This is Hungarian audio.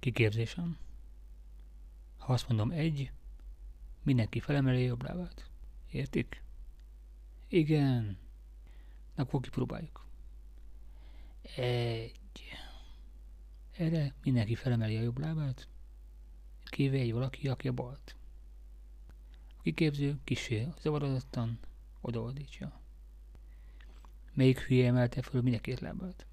Kiképzésem. Ha azt mondom egy, mindenki felemeli a jobb lábát. Értik? Igen. Na, akkor kipróbáljuk. Egy. Erre mindenki felemeli a jobb lábát, kivéve egy valaki, aki a balt. A kiképző kisé zavarodottan odaordítja. Melyik hülye emelte föl mind a két lábát?